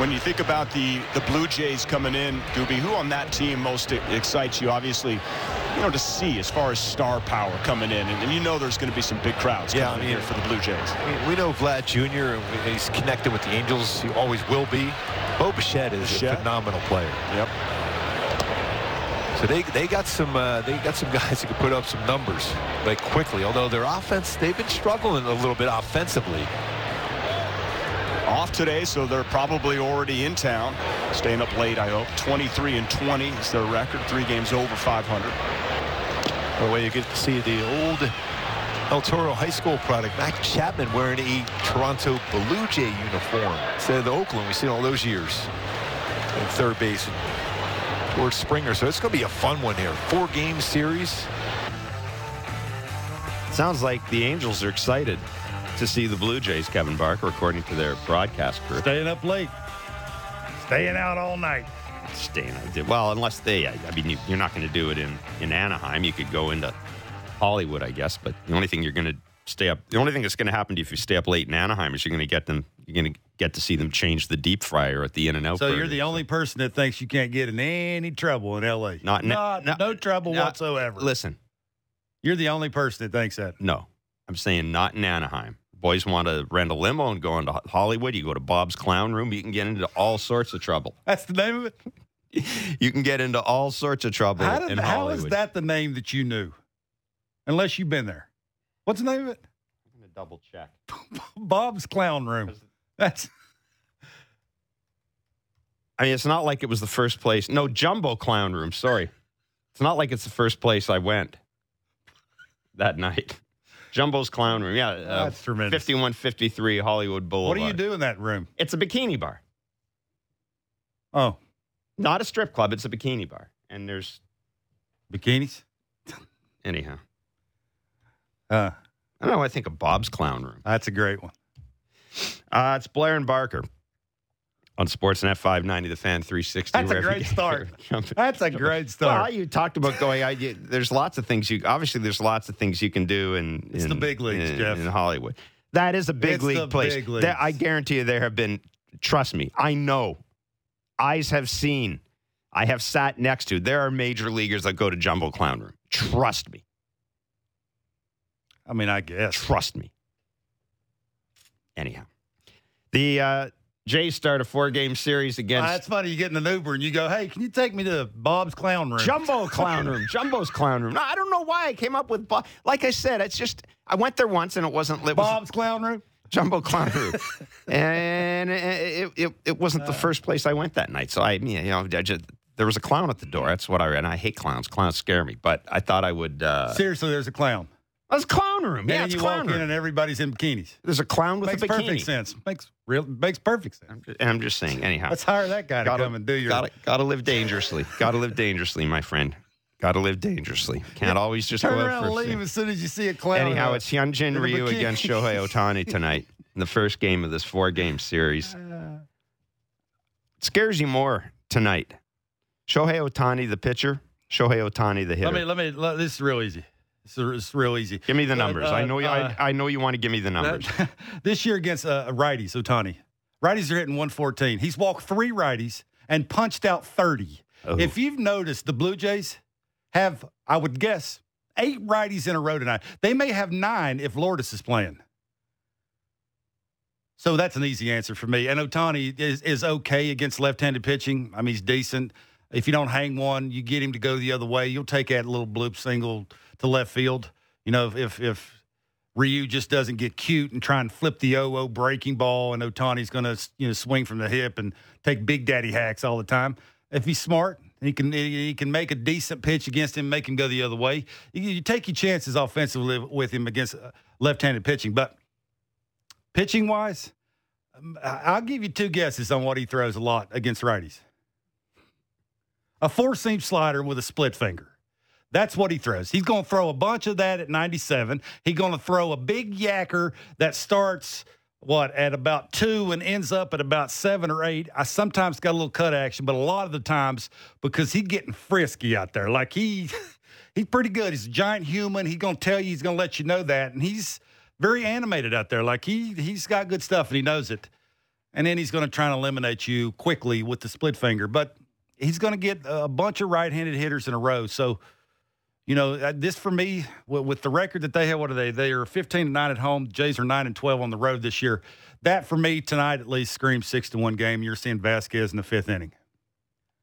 When you think about the the Blue Jays coming in, Gooby, who on that team most excites you? Obviously, you know, to see as far as star power coming in, and, and you know there's going to be some big crowds Yeah, coming I mean- here for the Blue Jays. I mean, we know Vlad Jr. He's connected with the Angels. He always will be. Bo Bichette is a phenomenal player. Yep. So they they got some uh, they got some guys who can put up some numbers like quickly. Although their offense they've been struggling a little bit offensively. Off today, so they're probably already in town. Staying up late, I hope. 23 and 20 is their record. Three games over 500. The way you get to see the old El Toro High School product, Matt Chapman wearing a Toronto Blue Jay uniform instead of the Oakland we've seen all those years. In third base towards Springer. So it's going to be a fun one here. Four game series. Sounds like the Angels are excited to see the Blue Jays, Kevin Barker, according to their broadcast crew. Staying up late. Staying out all night. Staying. Well, unless they, I I mean, you- you're not going to do it in, in Anaheim. You could go into Hollywood, I guess. But the only thing you're going to stay up, the only thing that's going to happen to you if you stay up late in Anaheim is you're going to get them, you're going to get to see them change the deep fryer at the In and Out. So you're the only person that thinks you can't get in any trouble in L.A. Not- Not- no- no trouble no, whatsoever. Listen, You're the only person that thinks that. no, I'm saying not in Anaheim. Boys want to rent a limo and go into Hollywood. You go to Bob's Clown Room. You can get into all sorts of trouble. That's the name of it. You can get into all sorts of trouble How, in did, how Hollywood. is that the name that you knew? Unless you've been there. What's the name of it? I'm going to double check. Bob's Clown Room. That's I mean, it's not like it was the first place. No, Jumbo Clown Room. Sorry. It's not like it's the first place I went that night. Jumbo's Clown Room. Yeah. Uh, That's tremendous. 5153 Hollywood Boulevard. what do you do in that room? It's a bikini bar. Oh, Not a strip club. It's a bikini bar. And there's, bikinis. anyhow. Uh, I don't know. I think of Bob's Clown Room. that's a great one. Uh, it's Blair and Barker on Sportsnet 590, the fan 360. That's a great start. That's a great Well, start. you talked about going. I, you, there's lots of things you. Obviously, there's lots of things you can do in. It's in the big leagues, in, Jeff. in Hollywood. That is a big It's league place. big There- I guarantee you, there have been. Trust me, I know. Eyes have seen. I have sat next to. There are major leaguers that go to Jumbo Clown Room. Trust me. I mean, I guess. Trust me. Anyhow, the uh, Jays start a four-game series Uh, against that's funny. You get in an Uber and you go, "Hey, can you take me to Bob's Clown Room?" Jumbo Clown Room. Jumbo's Clown Room. No, I don't know why I came up with. Bob. like I said, it's just I went there once and it wasn't. It was Bob's Clown Room. Jumbo Clown Room, and it, it it wasn't the first place I went that night. So I, you know, I just, there was a clown at the door. That's what I read. And I hate clowns. Clowns scare me. But I thought I would. Uh, Seriously, there's a clown. That's clown room. Yeah, and it's you clown walk room. in and everybody's in bikinis. There's a clown with Makes a bikini. Makes perfect sense. Makes real makes perfect sense. I'm just, I'm just saying. Anyhow, Let's hire that guy to Gotta- come and do your. gotta gotta live dangerously. gotta live dangerously, my friend. Gotta live dangerously. Can't always just Turn go around for and leave swim. as soon as you see a clown. Anyhow, uh, it's Hyunjin in Ryu against Shohei Otani tonight in the first game of this four-game series. It scares you more tonight. Shohei Otani, the pitcher. Shohei Otani, the hitter. let me let me. Let, this is real easy. This it's real easy. give me the Uh, numbers. I uh, know you. uh, I, I know you want to give me the numbers. this year against uh, righties, Otani. Righties are hitting 114. He's walked three righties and punched out 30. Oh. If you've noticed, the Blue Jays have, I would guess, eight righties in a row tonight. They may have nine if Lourdes is playing. So that's an easy answer for me. And Otani is, is okay against left handed pitching. I mean, he's decent. If you don't hang one, you get him to go the other way. You'll take that little bloop single to left field. You know, if if Ryu just doesn't get cute and try and flip the 0 breaking ball, and Otani's going to you know swing from the hip and take big daddy hacks all the time. If he's smart, he can he can make a decent pitch against him, make him go the other way. You, you take your chances offensively with him against uh, left-handed pitching, but pitching wise, um, I'll give you two guesses on what he throws a lot against righties. A four-seam slider with a split finger. That's what he throws. He's going to throw a bunch of that at 97. He's going to throw a big yacker that starts what at about two and ends up at about seven or eight. I sometimes got a little cut action, but a lot of the times because he's getting frisky out there. Like he he's pretty good. He's a giant human. He's going to tell you. He's going to let you know that, and he's very animated out there. Like he he's got good stuff and he knows it. and then he's going to try and eliminate you quickly with the split finger. But he's going to get a bunch of right-handed hitters in a row. So, you know, uh, this for me with, with the record that they have, what are they? They are 15 and nine at home. Jays are nine and 12 on the road this year. That for me tonight at least screams six to one game. You're seeing Vasquez in the fifth inning.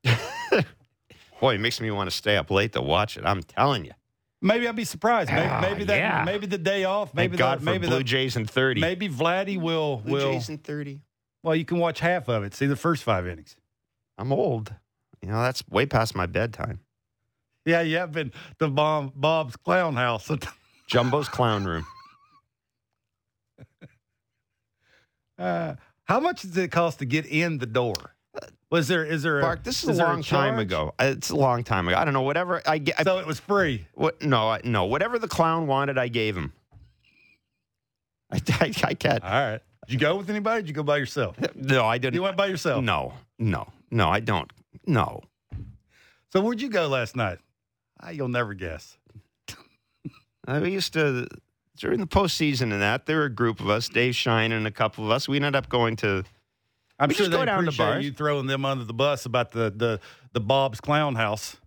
Boy, it makes me want to stay up late to watch it. I'm telling you. Maybe I'd be surprised. Maybe, maybe that. yeah. Maybe the day off. Maybe Thank God the, for Blue the, Jays in 30. maybe Vladdy will Blue will. Jays in 30. Well, you can watch half of it. See the first five innings. I'm old. You know, that's way past my bedtime. Yeah, you have been to Bob, Bob's Clown House. Jumbo's Clown Room. Uh, how much does it cost to get in the door? Was there is there a, Mark, this is, a there long time ago. Uh, It's a long time ago. I don't know. Whatever I get. So it was free. what? No, I, no. Whatever the clown wanted, I gave him. I, I, I can't. All right. Did you go with anybody? Did you go by yourself? No, I didn't. You went by yourself. No, no, no. I don't. No. So where'd you go last night? Ah, you'll never guess. Uh, we used to during the postseason and that there were a group of us, Dave Shine and a couple of us. We ended up going to I'm sure just they go down appreciate bars. you throwing them under the bus about the the the Bob's Clown House.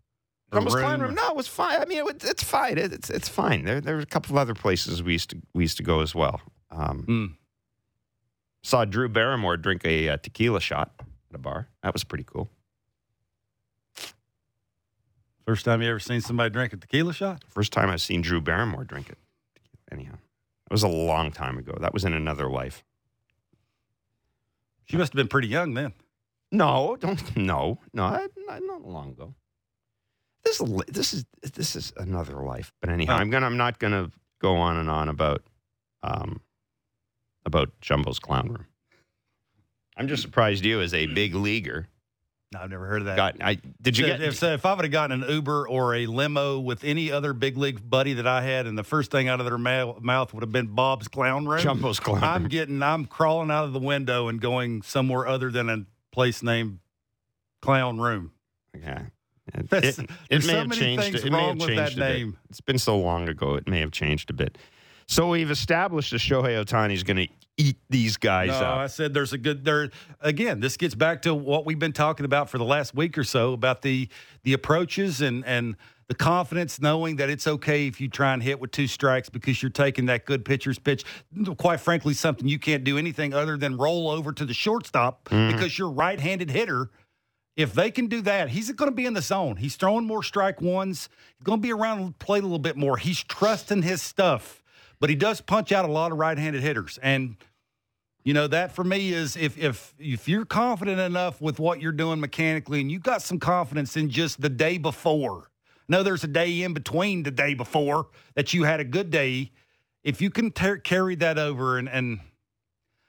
or room Clown Room. No, it was fine. I mean, it, was- it's fine. It, it's it's fine. There there were a couple of other places we used to we used to go as well. Um, Mm. Saw Drew Barrymore drink a uh, tequila shot at a bar. That was pretty cool. First time you ever seen somebody drink a tequila shot? First time I've seen Drew Barrymore drink it. Anyhow, it was a long time ago. That was in another life. She must have been pretty young then. No, don't. No, no, not, not long ago. This is this is this is another life. But anyhow, Huh. I'm gonna I'm not gonna go on and on about um about Jumbo's clown room. I'm just surprised you, as a big leaguer, No, I've never heard of that. got. I did you So get? if, so if I would have gotten an Uber or a limo with any other big league buddy that I had, and the first thing out of their mou- mouth would have been Bob's Clown Room, Jumbo's clown I'm getting, I'm crawling out of the window and going somewhere other than a place named Clown Room. Yeah. It, it- it may so have changed. things It may have with changed that a bit. name. It's been so long ago. It may have changed a bit. So we've established that Shohei Otani is going to eat these guys No, I said there's a good there. Again, this gets back to what we've been talking about for the last week or so about the the approaches and and the confidence, knowing that it's okay if you try and hit with two strikes because you're taking that good pitcher's pitch. Quite frankly, something you can't do anything other than roll over to the shortstop mm-hmm. because you're right-handed hitter. If they can do that, he's going to be in the zone. He's throwing more strike ones. He's going to be around the plate a little bit more. He's trusting his stuff, but he does punch out a lot of right-handed hitters and. You know that for me is if if if you're confident enough with what you're doing mechanically, and you got some confidence in just the day before. No, there's a day in between the day before that you had a good day. If you can ter- carry that over and and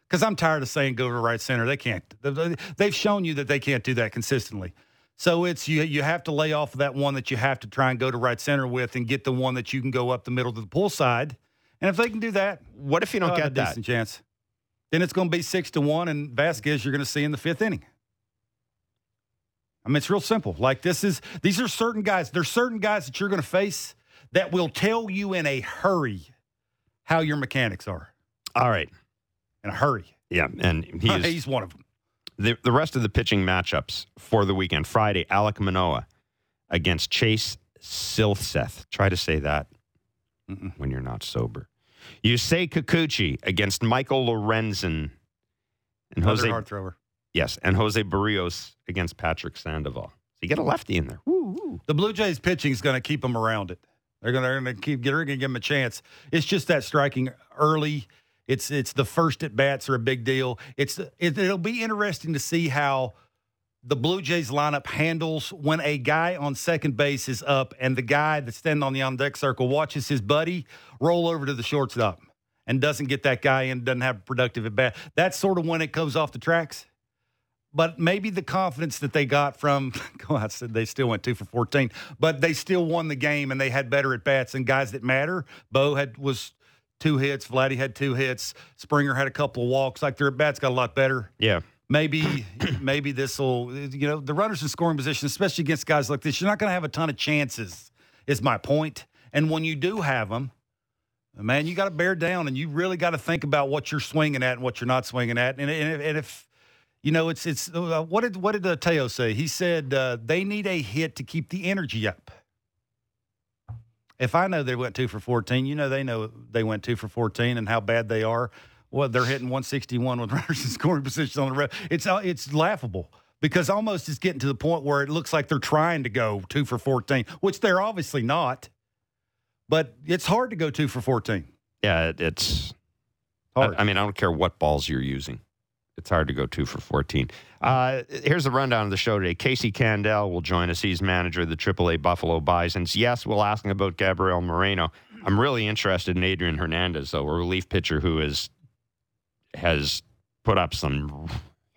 because I'm tired of saying go to right center, they can't. they- They've shown you that they can't do that consistently. So it's you you have to lay off of that one that you have to try and go to right center with, and get the one that you can go up the middle to the pull side. And if they can do that, What if you don't get a that? decent chance. Then it's going to be six to one, and Vasquez you're going to see in the fifth inning. I mean, it's real simple. Like this is these are certain guys. There's certain guys that you're going to face that will tell you in a hurry how your mechanics are. All right. In a hurry. Yeah, and he is, He's one of them. the the rest of the pitching matchups for the weekend. Friday, Alek Manoah against Chase Silseth. Try to say that Mm-mm. when you're not sober. Yusei Kikuchi against Michael Lorenzen. And Another Jose hard thrower. Yes, and Jose Berrios against Patrick Sandoval. So you get a lefty in there. Woo, woo. The Blue Jays pitching is going to keep them around it. They're going to, they're going to keep they're going to give them a chance. It's just that striking early. It's it's the first at bats are a big deal. It's it, it'll be interesting to see how the Blue Jays lineup handles when a guy on second base is up and the guy that's standing on the on deck circle watches his buddy roll over to the shortstop and doesn't get that guy in, doesn't have a productive at bat. That's sort of when it comes off the tracks but maybe the confidence that they got from go out said they still went two for 14 but they still won the game and they had better at bats and guys that matter bo had was two hits vladdy had two hits springer had a couple of walks like their at bats got a lot better Yeah. Maybe maybe this will you know the runners in scoring position especially against guys like this you're not going to have a ton of chances is my point and when you do have them man you got to bear down and you really got to think about what you're swinging at and what you're not swinging at and, and, if, and if You know, it's it's uh, what did what did uh, Teo say? He said uh, they need a hit to keep the energy up. If I know they went two for fourteen, you know they know they went two for fourteen and how bad they are. Well, they're hitting one sixty one with runners in scoring position on the road. It's uh, it's laughable because almost it's getting to the point where it looks like they're trying to go two for fourteen, which they're obviously not. But it's hard to go two for fourteen. Yeah, it, it's. Hard. I, I mean, I don't care what balls you're using. It's hard to go two for 14. Uh, here's the rundown of the show today. Casey Candaele will join us. He's manager of the AAA Buffalo Bisons. Yes, we'll ask him about Gabriel Moreno. I'm really interested in Adrian Hernandez, though, a relief pitcher who is has put up some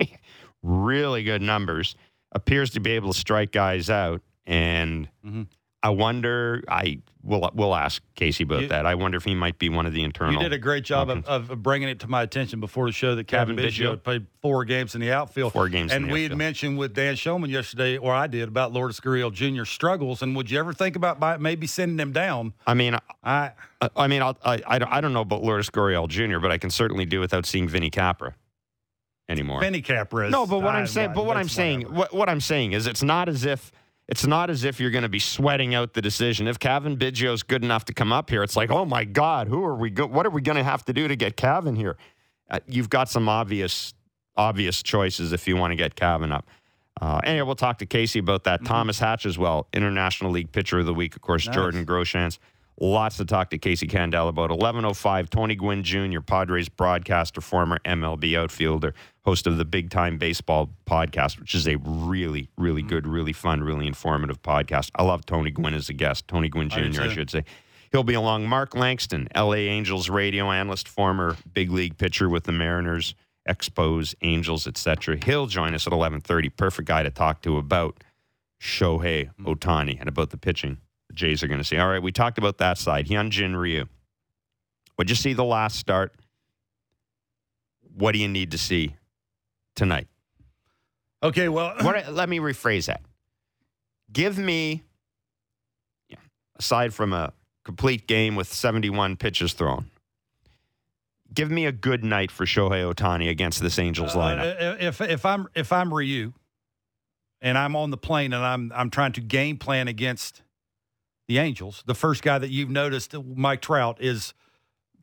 really good numbers, appears to be able to strike guys out, and Mhm. I wonder. I will We'll ask Casey about You- that. I wonder if he might be one of the internal. You did a great job of, of bringing it to my attention before the show that Cavan, Cavan Biggio played four games in the outfield. Four games in And we had mentioned with Dan Shulman yesterday, or I did, about Lourdes Gurriel Jr. struggles. And would you ever think about maybe sending him down? I mean, I I, I mean, I'll, I, I don't- know about Lourdes Gurriel Jr., but I can certainly do without seeing Vinny Capra anymore. Benny Capra. is- no, but what I'm I- saying, but what I'm saying, what, what I'm saying is, it's not as if it's not as if you're going to be sweating out the decision. If Cavan Biggio's good enough to come up here, it's like, oh my God, who are we? Go- what are we going to have to do to get Cavan here? Uh, you've got some obvious, obvious choices if you want to get Cavan up. Uh, anyway, we'll talk to Casey about that. Thomas Hatch as well, International League Pitcher of the Week, of course, Nice. Jordan Groshans. Lots to talk to Casey Candaele about. 11.05, Tony Gwynn Jr., Padres broadcaster, former MLB outfielder, host of the Big Time Baseball podcast, which is a really, really mm-hmm. good, really fun, really informative podcast. I love Tony Gwynn as a guest. Tony Gwynn Jr., I, too. should say. He'll be along Mark Langston, LA Angels radio analyst, former big league pitcher with the Mariners, Expos, Angels, etc. He'll join us at 11:30. Perfect guy to talk to about Shohei mm-hmm. Otani and about the pitching the Jays are going to see. All right, we talked about that side. Hyunjin Ryu. What'd you see the last start? What do you need to see tonight? okay, well, What, let me rephrase that. Give me, yeah, aside from a complete game with 71 pitches thrown, give me a good night for Shohei Otani against this Angels lineup. Uh, if if I'm if I'm Ryu, and I'm on the plane and I'm I'm trying to game plan against the Angels, the first guy that you've noticed, Mike Trout, is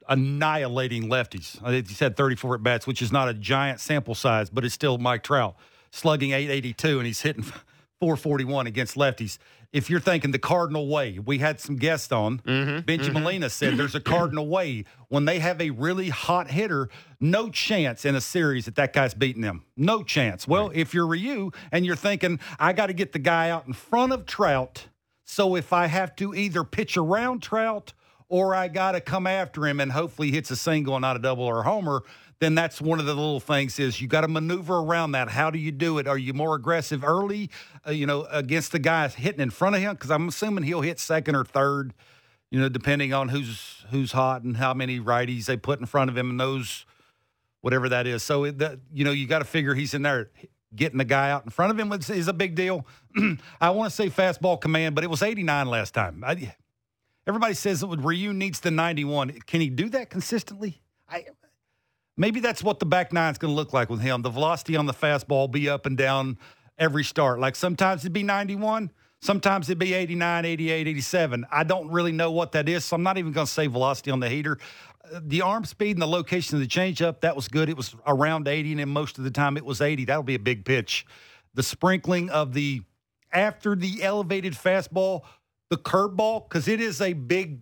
annihilating lefties. Uh, he's had 34 at bats, which is not a giant sample size, but it's still Mike Trout slugging 882 and he's hitting 441 against lefties. If you're thinking the cardinal way, we had some guests on. Mm-hmm, Bengie mm-hmm. Molina said there's a cardinal way when they have a really hot hitter, no chance in a series that that guy's beating them. No chance. Well, if you're Ryu and you're thinking, I got to get the guy out in front of Trout, so if I have to either pitch around Trout or I got to come after him and hopefully hits a single and not a double or a homer, then that's one of the little things is you got to maneuver around that. How do you do it? Are you more aggressive early, uh, you know, against the guys hitting in front of him? Because I'm assuming he'll hit second or third, you know, depending on who's who's hot and how many righties they put in front of him and those whatever that is. So it, that, you know, you got to figure he's in there. Getting the guy out in front of him is, a big deal. I want to say fastball command, but it was 89 last time. I, everybody says that Ryu needs the 91. Can he do that consistently? I maybe that's what the back nine's going to look like with him. The velocity on the fastball be up and down every start. Like sometimes it'd be 91, sometimes it'd be 89, 88, 87. I don't really know what that is, so I'm not even going to say velocity on the heater. Uh, The arm speed and the location of the changeup, that was good. It was around 80, and then most of the time it was 80. That'll be a big pitch. The sprinkling of the after the elevated fastball, the curveball, because it is a big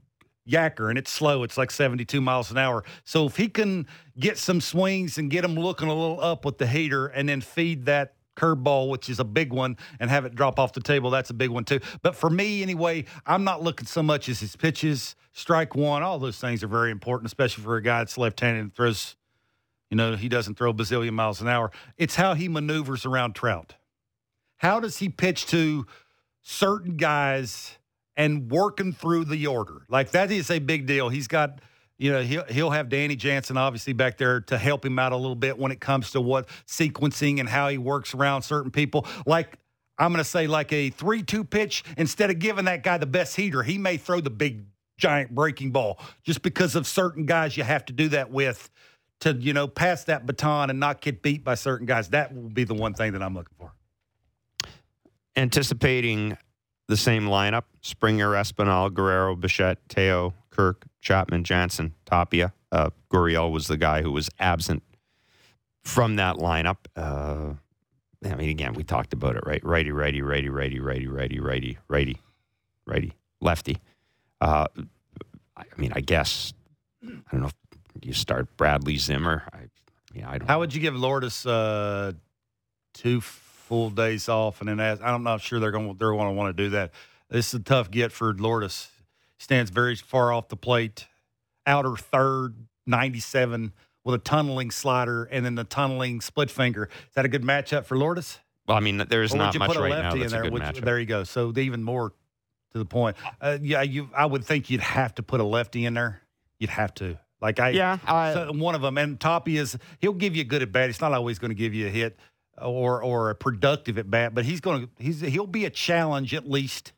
yacker and it's slow. It's like 72 miles an hour. So if he can get some swings and get him looking a little up with the heater and then feed that curveball, which is a big one, and have it drop off the table, that's a big one too. But for me, anyway, I'm not looking so much as his pitches, strike one, all those things are very important, especially for a guy that's left handed and throws, you know, he doesn't throw a bazillion miles an hour. It's how he maneuvers around Trout. How does he pitch to certain guys and working through the order? Like that is a big deal. He's got, you know, he'll, he'll have Danny Jansen obviously back there to help him out a little bit when it comes to what sequencing and how he works around certain people. Like I'm going to say, like a 3 2 pitch, instead of giving that guy the best heater, he may throw the big, giant breaking ball just because of certain guys you have to do that with to you know pass that baton and not get beat by certain guys. That will be the one thing that I'm looking for. Anticipating the same lineup: Springer, Espinal, Guerrero, Bichette, Teo, Kirk, Chapman, Jansen, Tapia. Uh, Gurriel was the guy who was absent from that lineup. Uh, I mean, again, we talked about it, right? Righty, righty, righty, righty, righty, righty, righty, righty, righty, lefty. Uh, I mean, I guess I don't know. if You start Bradley Zimmer. I, yeah, I don't. How would you give Lourdes uh, two full days off and then ask? I'm not sure they're going to they're going to want to do that. This is a tough get for Lourdes. Stands very far off the plate, outer third, 97 with a tunneling slider and then the tunneling split finger. Is that a good matchup for Lourdes? well, I mean, there's not you much put a right now that's in a there? good Which, matchup. there you go. So even more to the point. Uh, yeah, you. I would think you'd have to put a lefty in there. You'd have to. Like I, Yeah, I- so one of them. And Toppy is he'll give you a good at bat. He's not always going to give you a hit or or a productive at bat, but he's going to he's he'll be a challenge at least.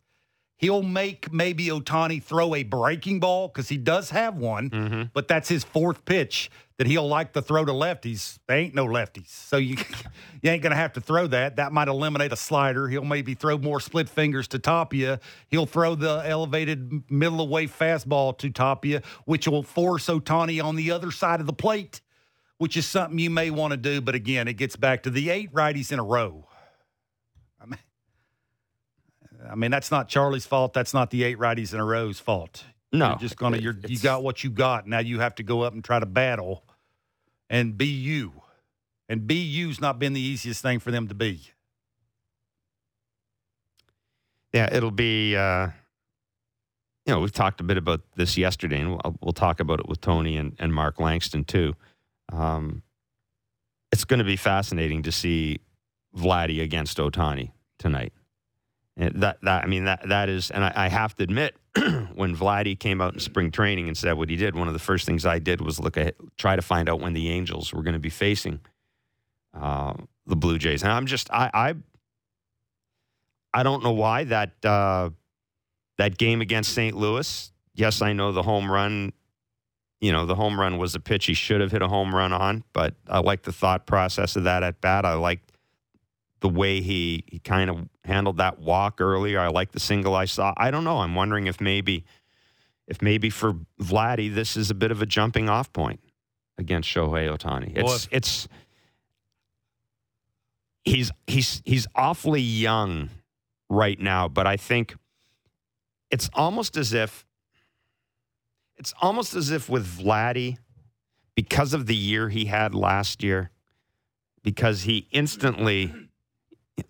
He'll make maybe Otani throw a breaking ball because he does have one, Mm-hmm. but that's his fourth pitch that he'll like to throw to lefties. They ain't no lefties, so you you ain't gonna have to throw that. That might eliminate a slider. He'll maybe throw more split fingers to Tapia. He'll throw the elevated middle of way fastball to Tapia, which will force Otani on the other side of the plate, which is something you may want to do. But again, it gets back to the eight righties in a row. I mean, I mean that's not Charlie's fault. That's not the eight righties in a row's fault. No, You're just gonna you're, you got what you got. Now you have to go up and try to battle and be you. And be you's not been the easiest thing for them to be. Yeah, it'll be. Uh, you know, we've talked a bit about this yesterday, and we'll, we'll talk about it with Tony and, and Mark Langston too. Um, it's going to be fascinating to see Vladdy against Otani tonight. And that that I mean that that is, and I, I have to admit, when Vladdy came out in spring training and said what he did, one of the first things I did was look at try to find out when the Angels were going to be facing uh, the Blue Jays, and I'm just I I I don't know why that uh, that game against St. Louis. Yes, I know the home run. You know, the home run was a pitch he should have hit a home run on, but I like the thought process of that at bat. I like the way he he kind of handled that walk earlier. I like the single I saw. I don't know. I'm wondering if maybe if maybe for Vladdy this is a bit of a jumping off point against Shohei Otani. Well, It's if- it's he's he's he's awfully young right now, but I think it's almost as if it's almost as if with Vladdy, because of the year he had last year, because he instantly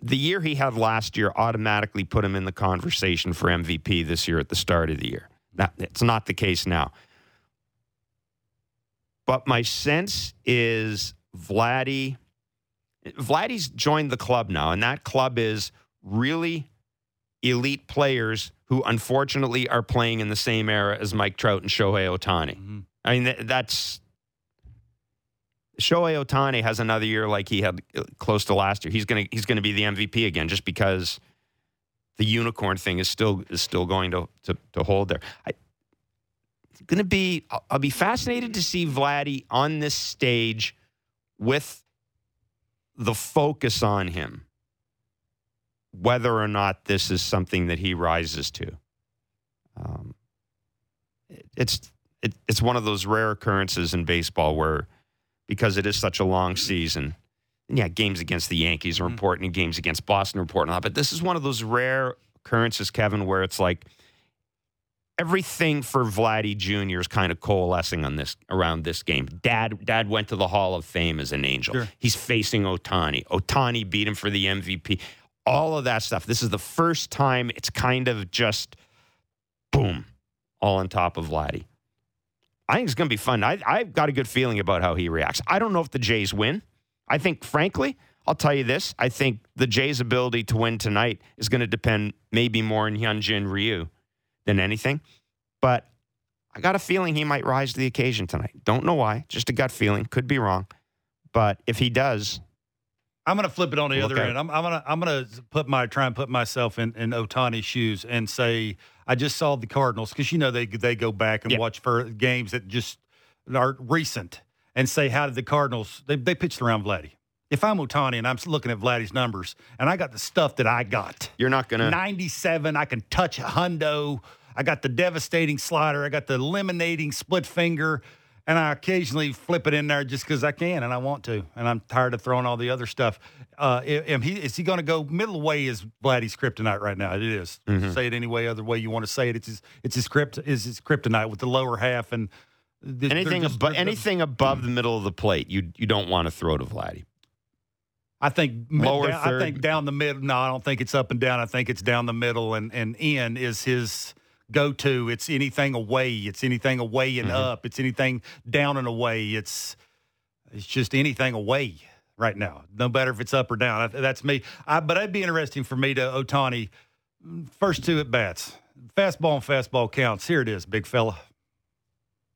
the year he had last year automatically put him in the conversation for MVP this year at the start of the year. Now, it's not the case now. But my sense is Vladdy Vladdy's joined the club now, and that club is really elite players who unfortunately are playing in the same era as Mike Trout and Shohei Otani. I mean, that's Shohei Otani has another year like he had uh, close to last year. He's gonna he's gonna be the MVP again, just because the unicorn thing is still is still going to to, to hold there. I, it's gonna be. I'll, I'll be fascinated to see Vladdy on this stage with the focus on him, whether or not this is something that he rises to. Um, it- it's it, it's one of those rare occurrences in baseball where, because it is such a long season, and yeah, games against the Yankees are Mhm. important, and games against Boston are important, but this is one of those rare occurrences, Kevin, where it's like everything for Vladdy Jr. is kind of coalescing on this around this game. Dad, Dad went to the Hall of Fame as an angel. Sure. He's facing Otani. Otani beat him for the MVP. All of that stuff. This is the first time it's kind of just boom, all on top of Vladdy. I think it's going to be fun. I, I've got a good feeling about how he reacts. I don't know if the Jays win. I think, frankly, I'll tell you this. I think the Jays' ability to win tonight is going to depend maybe more on Hyunjin Ryu than anything. But I got a feeling he might rise to the occasion tonight. Don't know why. Just a gut feeling. Could be wrong. But if he does, I'm going to flip it on the Look other end. I'm, I'm going to I'm going to put my try and put myself in in Otani's shoes and say I just saw the Cardinals because you know they they go back and Yeah. watch for games that just are recent, and say, how did the Cardinals, they, they pitched around Vladdy. If I'm Otani and I'm looking at Vladdy's numbers and I got the stuff that I got, You're not going to. 97, I can touch a hundo. I got the devastating slider. I got the eliminating split finger. And I occasionally flip it in there just because I can and I want to. And I'm tired of throwing all the other stuff. Uh, am he, is he going to go middle way? Is Vladdy's kryptonite right now? It is. Say it any way, other way you want to say it. It's his, it's his crypt is his kryptonite with the lower half and the, Anything, just- abo- they're- anything above the middle of the plate, you you don't want to throw to Vladdy. I think Lower down, third. I think down the middle. No, I don't think it's up and down. I think it's down the middle, and and in is his go to. It's anything away. It's anything away and mm-hmm. up. It's anything down and away. It's it's just anything away right now. No matter if it's up or down. I- That's me. I, but it'd be interesting for me to Otani first two at bats, fastball and fastball counts. Here it is, big fella.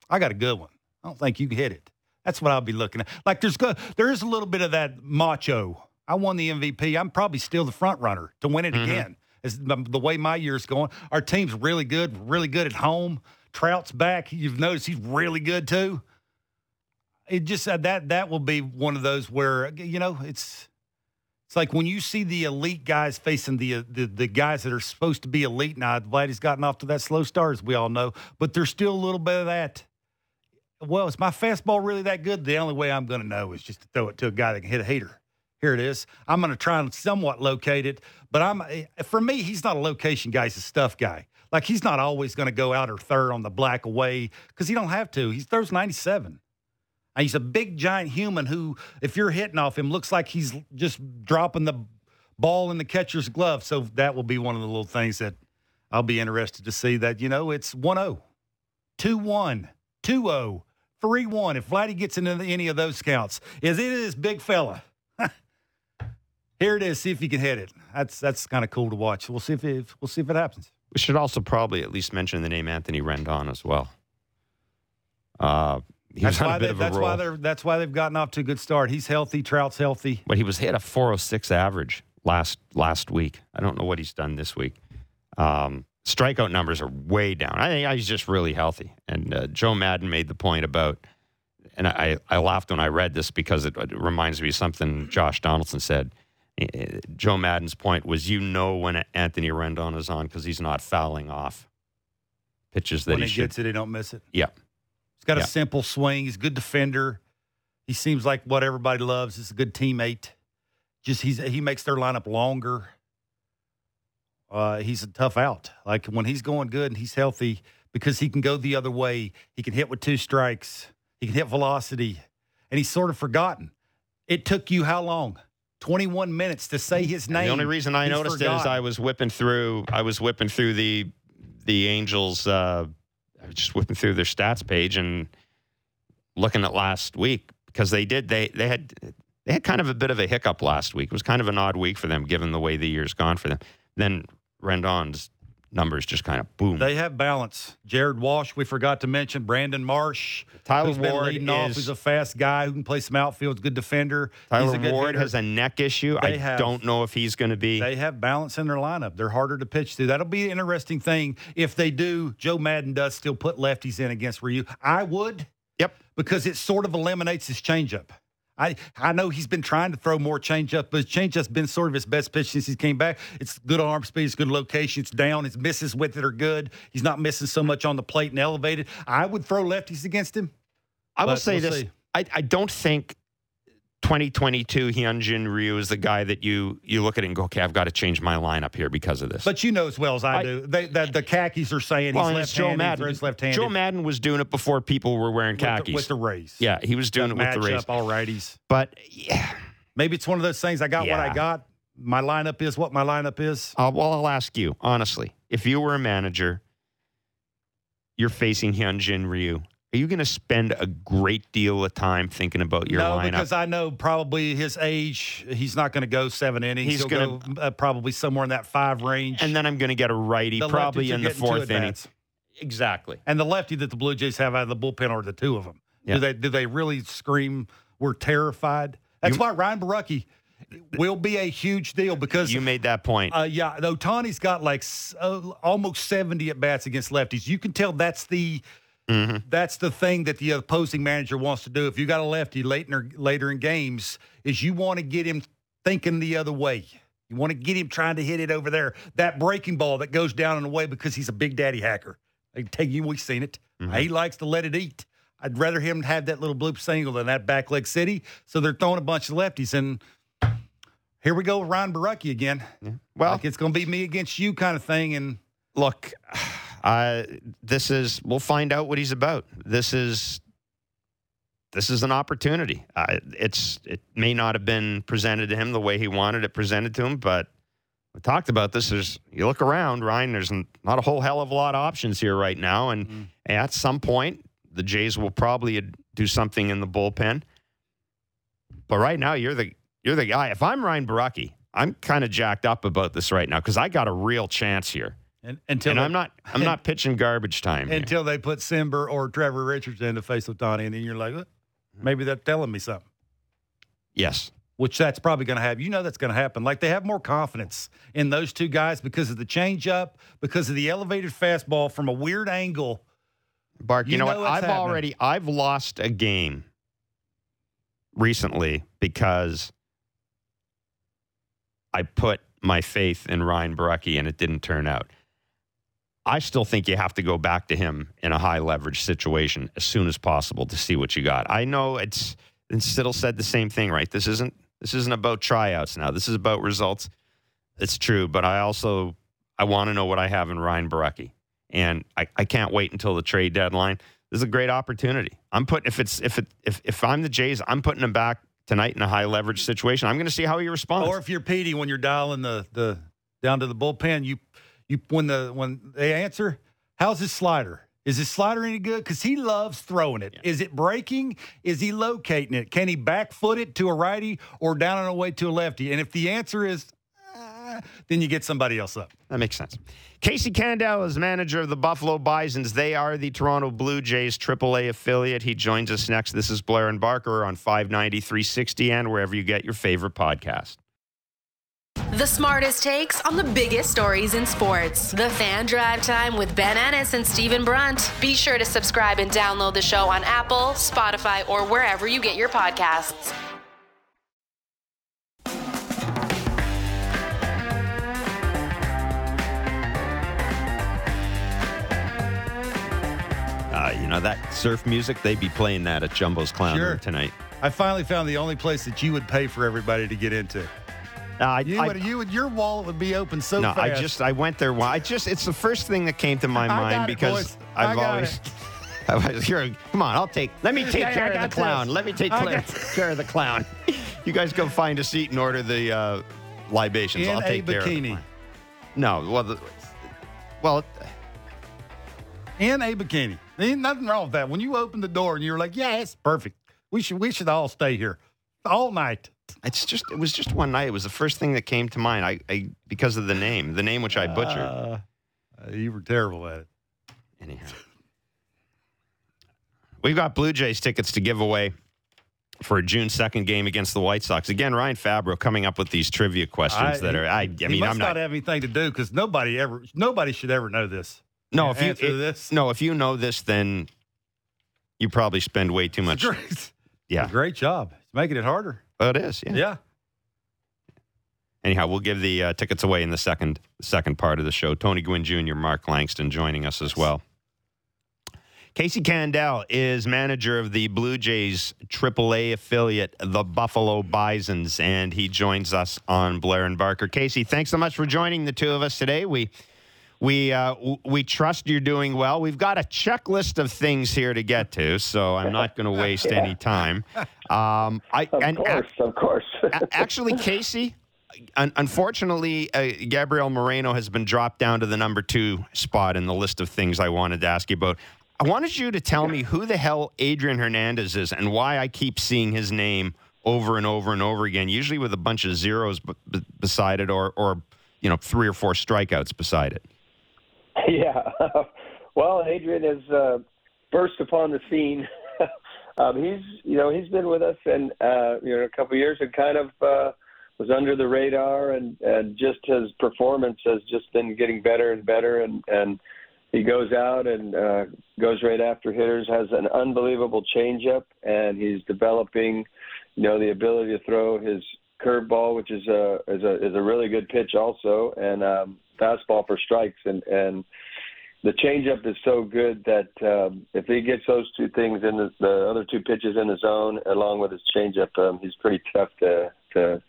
I got a good one. I don't think you can hit it. That's what I'll be looking at. Like there's go, there is a little bit of that macho. I won the MVP. I'm probably still the front runner to win it mm-hmm. again. The, the way my year's going, our team's really good, really good at home. Trout's back. You've noticed he's really good too. It just uh, that that will be one of those where you know it's it's like when you see the elite guys facing the the, the guys that are supposed to be elite. Now, Vladdy's gotten off to that slow start, as we all know, but there's still a little bit of that well, is my fastball really that good? The only way I'm going to know is just to throw it to a guy that can hit a heater. Here it is. I'm going to try and somewhat locate it, but I'm eh, for me, he's not a location guy. He's a stuff guy. Like he's not always going to go out or third on the black away because he don't have to. He throws 97. And he's a big giant human who, if you're hitting off him, looks like he's just dropping the ball in the catcher's glove. So that will be one of the little things that I'll be interested to see. That you know, it's 1-0, 2-1, 2-0, 3-1. If Vladdy gets into any of those counts, is it is big fella. Here it is. See if you can hit it. That's that's kind of cool to watch. We'll see if it, we'll see if it happens. We should also probably at least mention the name Anthony Rendon as well. Uh, That's why a bit they, of a that's why they're that's why they've gotten off to a good start. He's healthy. Trout's healthy. but he was hit a 406 average last last week. I don't know what he's done this week. Um, strikeout numbers are way down. I think he's just really healthy. And uh, Joe Maddon made the point about, and I, I laughed when I read this because it, it reminds me of something Josh Donaldson said. Uh, Joe Maddon's point was, you know when Anthony Rendon is on because he's not fouling off pitches that when he he should. gets it, he don't miss it. Yeah. He's got Yeah. a simple swing. He's a good defender. He seems like what everybody loves. He's a good teammate. Just he's he makes their lineup longer. Uh, he's a tough out. Like when he's going good and he's healthy, because he can go the other way. He can hit with two strikes. He can hit velocity, and he's sort of forgotten. It took you how long? Twenty-one minutes to say his name. The only reason I noticed it is. I was whipping through. I was whipping through the the Angels. Uh, I was just whipping through their stats page and looking at last week because they did. They they had they had kind of a bit of a hiccup last week. It was kind of an odd week for them, given the way the year's gone for them. Then Rendon's numbers just kind of boom. They have balance. Jared Walsh, we forgot to mention. Brandon Marsh. Taylor who's Ward leading off. is- He's a fast guy who can play some outfield. Good defender. He's Taylor a good Ward hitter. has a neck issue. I have- don't know if he's going to be. They have balance in their lineup. They're harder to pitch to. That'll be an interesting thing if they do. Joe Maddon does still put lefties in against Ryu. I would yep. because it sort of eliminates his changeup. I I know he's been trying to throw more changeup, but his changeup's been sort of his best pitch since he came back. It's good arm speed, it's good location, it's down, his misses with it are good. He's not missing so much on the plate and elevated. I would throw lefties against him. I will say we'll this. I, I don't think 2022 Hyunjin Ryu is the guy that you you look at and go, okay, I've got to change my lineup here because of this. But you know as well as I, I- do, they, the, the khakis are saying well, he's Joe Maddon. throws left-handed. Joe Maddon was doing it before people were wearing with the- khakis. with the Rays. yeah, he was doing it with the Rays. Matchup, all righties. But yeah, Maybe it's one of those things. I got what I got. My lineup is what my lineup is. uh, well, I'll ask you honestly: if you were a manager, you're facing Hyunjin Ryu. Are you going to spend a great deal of time thinking about your no, lineup? because I know probably his age, he's not going to go seven innings. He's gonna- go uh, probably somewhere in that five range. and then I'm going to get a righty, The probably in the fourth inning. Exactly. And the lefty that the Blue Jays have out of the bullpen are the two of them. Yeah. Do they do they really scream? We're terrified. That's You- why Ryan Borucki will be a huge deal because You made that point. Uh, yeah, Otani's got like uh, almost 70 at bats against lefties. You can tell that's the Mm-hmm. That's the thing that the opposing manager wants to do. If you got a lefty later later in games, is you want to get him thinking the other way. You want to get him trying to hit it over there. That breaking ball that goes down and away because he's a big daddy hacker. I tell you, we've seen it. Mm-hmm. He likes to let it eat. I'd rather him have that little bloop single than that back leg city. So they're throwing a bunch of lefties. And here we go, Ryan Borucki again. Well, Like it's going to be me against you kind of thing. And look, uh, this is we'll find out what he's about. This is this is an opportunity. Uh, it's it may not have been presented to him the way he wanted it presented to him, but we talked about this. There's you look around, Ryan. There's not a whole hell of a lot of options here right now, and at some point, the Jays will probably do something in the bullpen. But right now, you're the you're the guy. If I'm Ryan Borucki, I'm kind of jacked up about this right now because I got a real chance here. And until And they- I'm not I'm not pitching garbage time. here. until they put Cimber or Trevor Richards in to face Otani, and then you're like, "Uh, maybe they're telling me something. Yes. Which that's probably going to happen. You know that's going to happen. Like they have more confidence in those two guys because of the changeup, because of the elevated fastball from a weird angle. Bark, you, You know, know what? I've happening. already I've lost a game recently because I put my faith in Ryan Borucki and it didn't turn out. I still think you have to go back to him in a high leverage situation as soon as possible to see what you got. I know it's and Siddle said the same thing, right? This isn't this isn't about tryouts now. This is about results. It's true, but I also I want to know what I have in Ryan Borucki. And I, I can't wait until the trade deadline. This is a great opportunity. I'm putting if it's if it if if I'm the Jays, I'm putting him back tonight in a high leverage situation. I'm going to see how he responds. Or if you're Petey when you're dialing the the down to the bullpen, you you when the when they answer, how's his slider? Is his slider any good? Because he loves throwing it. Is it breaking? Is he locating it? Can he back foot it to a righty or down and away to a lefty? And if the answer is, uh, then you get somebody else up. That makes sense. Casey Candaele is manager of the Buffalo Bisons. They are the Toronto Blue Jays AAA affiliate. He joins us next. This is Blair and Barker on 590, 360, and wherever you get your favorite podcast. The smartest takes on the biggest stories in sports. The Fan Drive Time with Ben Ennis and Stephen Brunt. Be sure to subscribe and download the show on Apple, Spotify, or wherever you get your podcasts. Uh, you know, that surf music, they'd be playing that at Jumbo's Clown Sure. Tonight. I finally found the only place that you would pay for everybody to get into. Uh, I, You I- would, you would, your wallet would be open so no, fast. I just I went there. I just it's the first thing that came to my mind because boys. I've always. I was here. Come on, I'll take. Let me take Yeah, care of the clown. this. Let me take care, care of the clown. You guys go find a seat and order the uh, libations. in I'll a take care of the bikini. clown. No, well, the, well, in a bikini. Ain't nothing wrong with that. When you open the door and you're like, yeah, it's perfect. We should we should all stay here all night. It's just it was just one night. It was the first thing that came to mind. I, I because of the name, the name which I butchered. Uh, uh, you were terrible at it. Anyhow, we've got Blue Jays tickets to give away for a June second game against the White Sox. Again, Ryan Fabro coming up with these trivia questions that are. I, I mean, I'm not not. have anything to do because nobody ever nobody should ever know this. no, if you it- this. no, if you know this, then you probably spend way too much. Great, Yeah, great job. It's making it harder. Oh, it is. Yeah. Yeah. Anyhow, we'll give the uh, tickets away in the second second part of the show. Tony Gwynn Jr., Mark Langston joining us as well. Casey Candaele is manager of the Blue Jays AAA affiliate, the Buffalo Bisons, and he joins us on Blair and Barker. Casey, thanks so much for joining the two of us today. We we uh, w- we trust you're doing well. We've got a checklist of things here to get to, so I'm not going to waste any time. Um, I Of and course, of course. actually, Casey, un- unfortunately, uh, Gabriel Moreno has been dropped down to the number two spot in the list of things I wanted to ask you about. I wanted you to tell me who the hell Adrian Hernandez is and why I keep seeing his name over and over and over again, usually with a bunch of zeros b- b- beside it or, or, you know, three or four strikeouts beside it. yeah. well, Adrian has uh, burst upon the scene. um, he's, you know, he's been with us and uh, you know a couple of years and kind of uh, was under the radar, and and just his performance has just been getting better and better, and and he goes out and uh, goes right after hitters. Has an unbelievable changeup, and he's developing, you know, the ability to throw his curveball, which is a is a is a really good pitch also, and um, fastball for strikes. And and the changeup is so good that um, if he gets those two things in the, the other two pitches in the zone, along with his changeup, um, he's pretty tough to to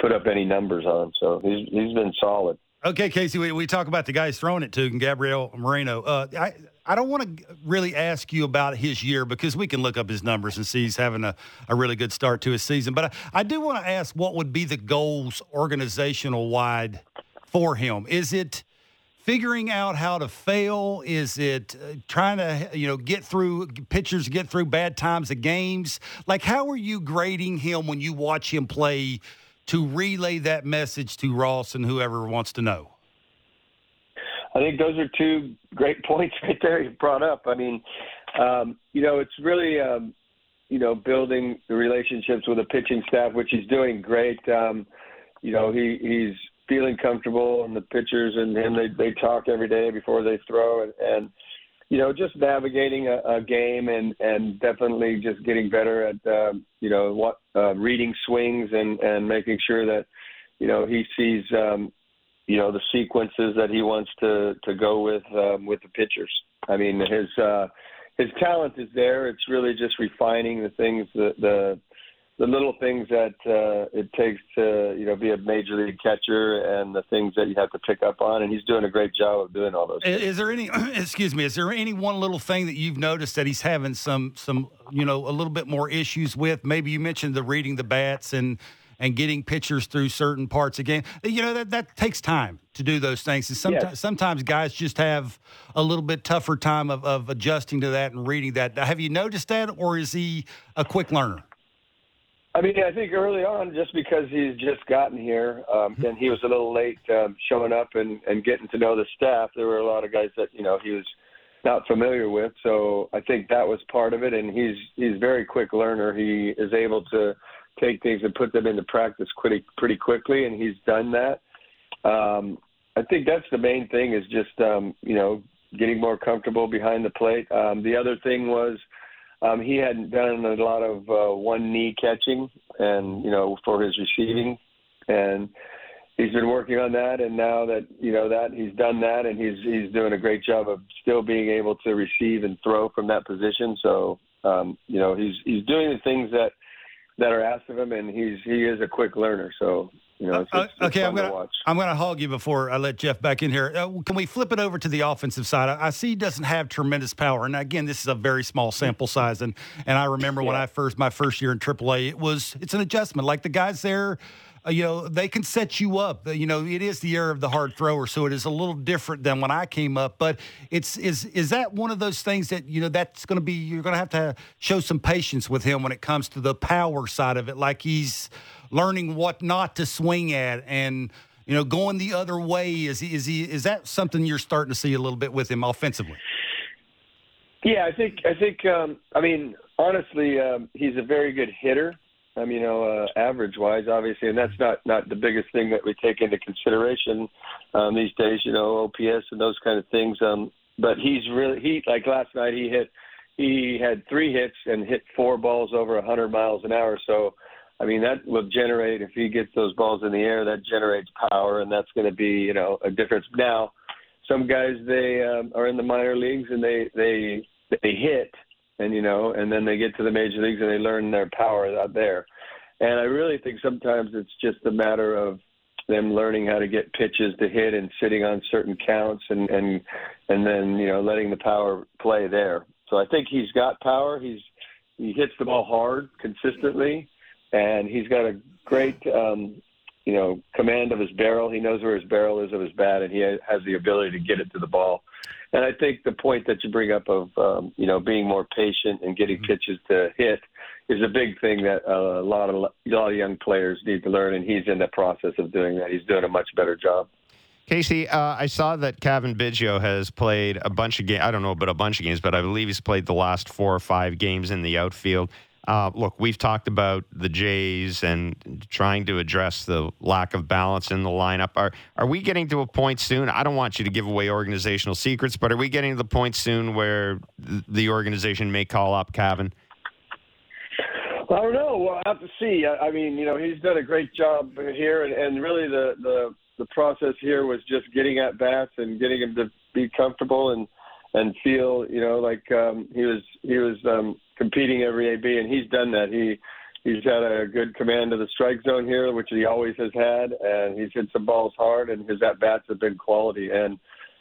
put up any numbers on. So he's he's been solid. Okay, Casey, we, we talk about the guys throwing it to and Gabriel Moreno. Uh, I I don't want to really ask you about his year because we can look up his numbers and see he's having a, a really good start to his season. But I, I do want to ask what would be the goals organizational wide for him? Is it figuring out how to fail? Is it uh, trying to you know get through pitchers get through bad times of games? Like how are you grading him when you watch him play? to relay that message to Ross and whoever wants to know? I think those are two great points right there you brought up. I mean, um, you know, it's really, um, you know, building the relationships with the pitching staff, which he's doing great. Um, you know, he, he's feeling comfortable, and the pitchers and him they they talk every day before they throw, and, and you know, just navigating a, a game and and definitely just getting better at um, you know what uh, reading swings and and making sure that you know he sees um, you know the sequences that he wants to to go with um, with the pitchers. I mean his uh, his talent is there. It's really just refining the things the the the little things that uh, it takes to you know be a major league catcher and the things that you have to pick up on and he's doing a great job of doing all those is, is, there any excuse me is there any one little thing that you've noticed that he's having some some you know a little bit more issues with? Maybe you mentioned the reading the bats and and getting pitchers through certain parts of game you know that that takes time to do those things and sometimes yes. sometimes guys just have a little bit tougher time of, of adjusting to that and reading that. Have you noticed that or is he a quick learner I mean, I think early on, just because he's just gotten here um, mm-hmm. and he was a little late um, showing up and, and getting to know the staff, there were a lot of guys that you know he was not familiar with. So I think that was part of it. And he's he's a very quick learner. He is able to take things and put them into practice pretty pretty quickly, and he's done that. Um, I think that's the main thing is just um, you know getting more comfortable behind the plate. Um, the other thing was um, he hadn't done a lot of uh, one knee catching, and you know for his receiving, and he's been working on that. And now that you know that he's done that, and he's he's doing a great job of still being able to receive and throw from that position. So um, you know he's he's doing the things that that are asked of him, and he's he is a quick learner. So you know, it's, uh, it's okay, I'm gonna to I'm gonna hog you before I let Jeff back in here. Uh, can we flip it over to the offensive side? I, I, see he doesn't have tremendous power, and again, this is a very small sample size. And and I remember yeah. when I first my first year in AAA, it was it's an adjustment. Like the guys there. Uh, you know they can set you up. You know it is the era of the hard thrower, so it is a little different than when I came up. But it's is is that one of those things that you know that's going to be you're going to have to show some patience with him when it comes to the power side of it. Like he's learning what not to swing at and you know going the other way is he is he is that something you're starting to see a little bit with him offensively yeah i think i think um i mean honestly um he's a very good hitter I mean, you know, uh, average wise, obviously, and that's not not the biggest thing that we take into consideration um, these days. You know, OPS and those kind of things. Um, but he's really he like last night he hit he had three hits and hit four balls over a 100 miles an hour. So I mean, that will generate if he gets those balls in the air, that generates power, and that's going to be you know a difference. Now, some guys they um, are in the minor leagues and they they they hit, and you know, and then they get to the major leagues and they learn their power out there. And I really think sometimes it's just a matter of them learning how to get pitches to hit and sitting on certain counts and and and then you know letting the power play there. So I think he's got power. He's he hits the ball hard consistently and he's got a great um, you know command of his barrel. He knows where his barrel is of his bat, and he has the ability to get it to the ball. And I think the point that you bring up of um, you know being more patient and getting mm-hmm. pitches to hit is a big thing that uh, a lot of a lot of young players need to learn, and he's in the process of doing that. He's doing a much better job. Casey, uh, I saw that Cavan Biggio has played a bunch of games. I don't know about a bunch of games, but I believe he's played the last four or five games in the outfield. Uh, look, we've talked about the Jays and trying to address the lack of balance in the lineup. Are are we getting to a point soon? I don't want you to give away organizational secrets, but are we getting to the point soon where the organization may call up Cavan? I don't know. We'll have to see. I, I mean, you know, he's done a great job here, and, and really the, the the process here was just getting at bats and getting him to be comfortable and and feel, you know, like um, he was he was um, competing every AB, and he's done that. He he's had a good command of the strike zone here, which he always has had, and he's hit some balls hard, and his at bats have been quality, and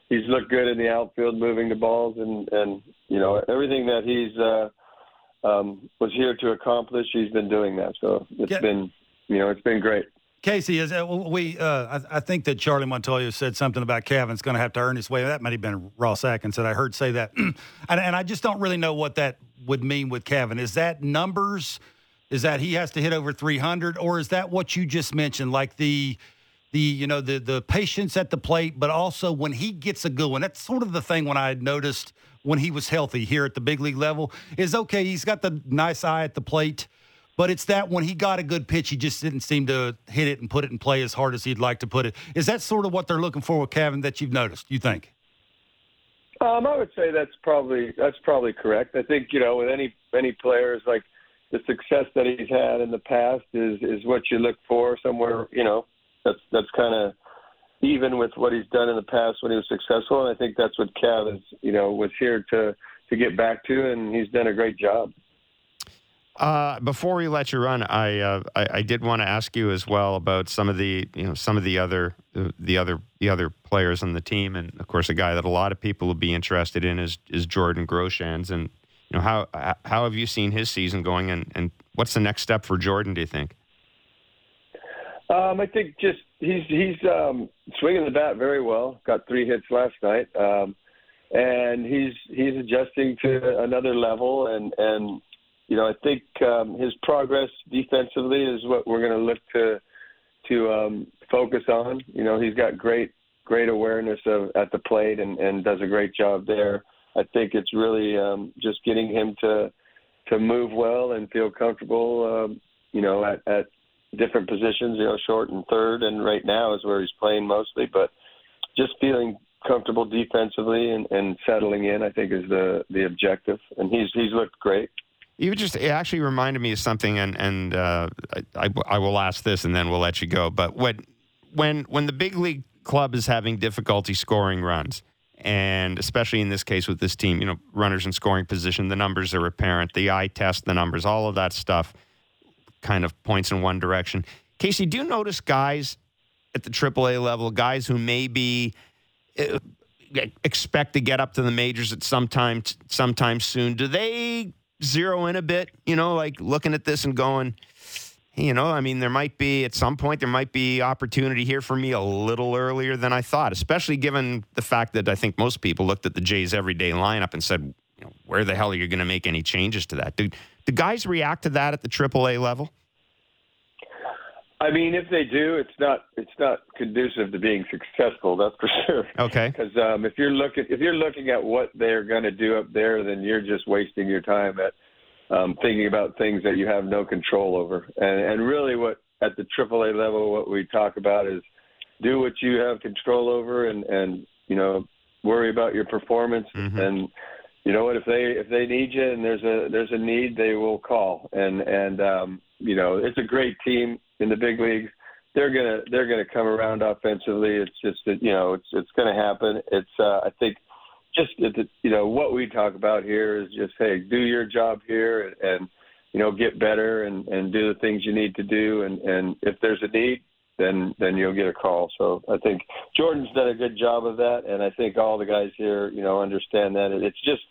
he's looked good in the outfield, moving the balls, and and you know everything that he's uh, um, was here to accomplish, he's been doing that. So it's yeah. been you know it's been great. Casey, is that, we? Uh, I, I, think that Charlie Montoyo said something about Cavan's going to have to earn his way. That might have been Ross Atkins that I heard say that, and, and I just don't really know what that would mean with Kevin? Is that numbers? Is that he has to hit over 300, or is that what you just mentioned, like the the you know the the patience at the plate, but also when he gets a good one? That's sort of the thing when I noticed when he was healthy here at the big league level is okay. He's got the nice eye at the plate, but it's that when he got a good pitch, he just didn't seem to hit it and put it in play as hard as he'd like to put it. Is that sort of what they're looking for with Kevin that you've noticed? You think? Um, I would say that's probably that's probably correct. I think you know with any any players like the success that he's had in the past is is what you look for somewhere. You know, that's that's kind of even with what he's done in the past when he was successful. And I think that's what Cav is. You know, was here to to get back to, and he's done a great job. Uh, before we let you run, I, uh, I, I did want to ask you as well about some of the you know some of the other the other the other players on the team, and of course a guy that a lot of people will be interested in is is Jordan Groshans, and you know how how have you seen his season going, and, and what's the next step for Jordan? Do you think? Um, I think just he's he's um, swinging the bat very well. Got three hits last night, um, and he's he's adjusting to another level, and and you know, I think um, his progress defensively is what we're going to look to to um, focus on. You know, he's got great great awareness of at the plate and, and does a great job there. I think it's really um, just getting him to to move well and feel comfortable. Um, you know, at, at different positions. You know, short and third, and right now is where he's playing mostly. But just feeling comfortable defensively and, and settling in, I think, is the the objective. And he's he's looked great. You just it actually reminded me of something, and and uh, I, I will ask this, and then we'll let you go. But when when when the big league club is having difficulty scoring runs, and especially in this case with this team, you know, runners in scoring position, the numbers are apparent. The eye test, the numbers, all of that stuff, kind of points in one direction. Casey, do you notice guys at the AAA level, guys who maybe uh, expect to get up to the majors at some time sometime soon? Do they zero in a bit, you know, like looking at this and going, you know, I mean, there might be at some point there might be opportunity here for me a little earlier than I thought, especially given the fact that I think most people looked at the Jays everyday lineup and said, you know, where the hell are you going to make any changes to that? Do, do guys react to that at the AAA level? I mean, if they do, it's not it's not conducive to being successful. That's for sure. Okay. Because um, if you're looking if you're looking at what they're going to do up there, then you're just wasting your time at um, thinking about things that you have no control over. And and really, what at the AAA level, what we talk about is do what you have control over, and and you know worry about your performance. Mm-hmm. And you know what, if they if they need you and there's a there's a need, they will call. And and um, you know it's a great team in the big leagues, they're gonna they're gonna come around offensively. It's just that you know it's it's gonna happen. It's uh, I think just you know what we talk about here is just hey do your job here and, and you know get better and and do the things you need to do and and if there's a need then then you'll get a call. So I think Jordan's done a good job of that, and I think all the guys here, you know, understand that. It's just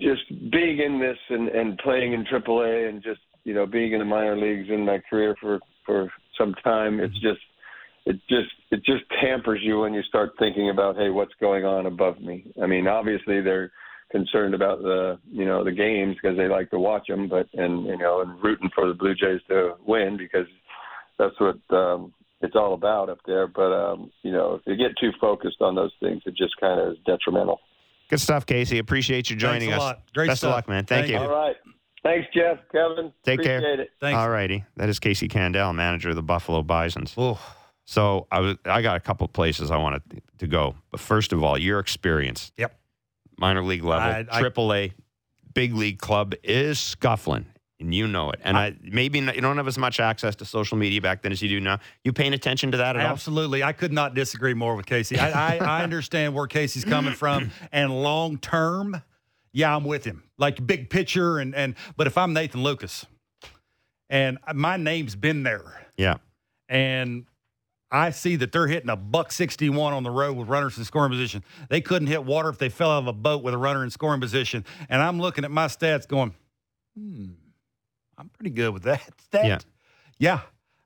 just being in this and and playing in AAA and just you know, being in the minor leagues in my career for for some time, it's just it just it just hampers you when you start thinking about hey, what's going on above me. I mean, obviously they're concerned about the you know the games because they like to watch them, but and you know and rooting for the Blue Jays to win because that's what um, it's all about up there. But um, you know, if you get too focused on those things, it just kind of is detrimental. Good stuff, Casey. Appreciate you joining Thanks us. A lot. Great Best stuff. of luck, man. Thank, Thank you. All right. Thanks, Jeff, Kevin. Take care. Appreciate it. Thanks. All righty. That is Casey Candaele, manager of the Buffalo Bisons. Oh, So I was I got a couple places I wanted to go. But first of all, your experience. Yep. Minor league level, I- I- triple A, big league club is scuffling. And you know it. And I, maybe not, you don't have as much access to social media back then as you do now. You paying attention to that at all? Absolutely. I could not disagree more with Casey. I, I, I understand where Casey's coming from. And long term, yeah, I'm with him. Like big picture and and but if I'm Nathan Lukes and my name's been there Yeah. and I see that they're hitting a buck 61 on the road with runners in scoring position. They couldn't hit water if they fell out of a boat with a runner in scoring position. And I'm looking at my stats going, hmm, I'm pretty good with that stat. Yeah. Yeah,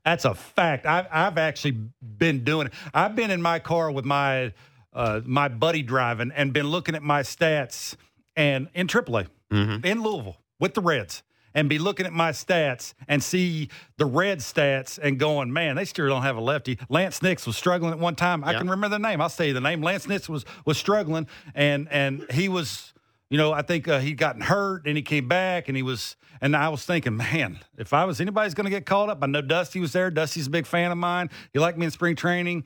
that's a fact. I've, I've actually been doing it. I've been in my car with my uh, my buddy driving and been looking at my stats and in AAA Mm-hmm. in Louisville with the Reds and be looking at my stats and see the red stats and going, man, they still don't have a lefty. Laynce Nix was struggling at one time. I Yeah. can remember the name. I'll say the name. Laynce Nix was was struggling and and he was, you know, I think uh, he'd gotten hurt and he came back and he was and I was thinking, man, if I was anybody's going to get called up, I know Dusty was there. Dusty's a big fan of mine. He liked me in spring training.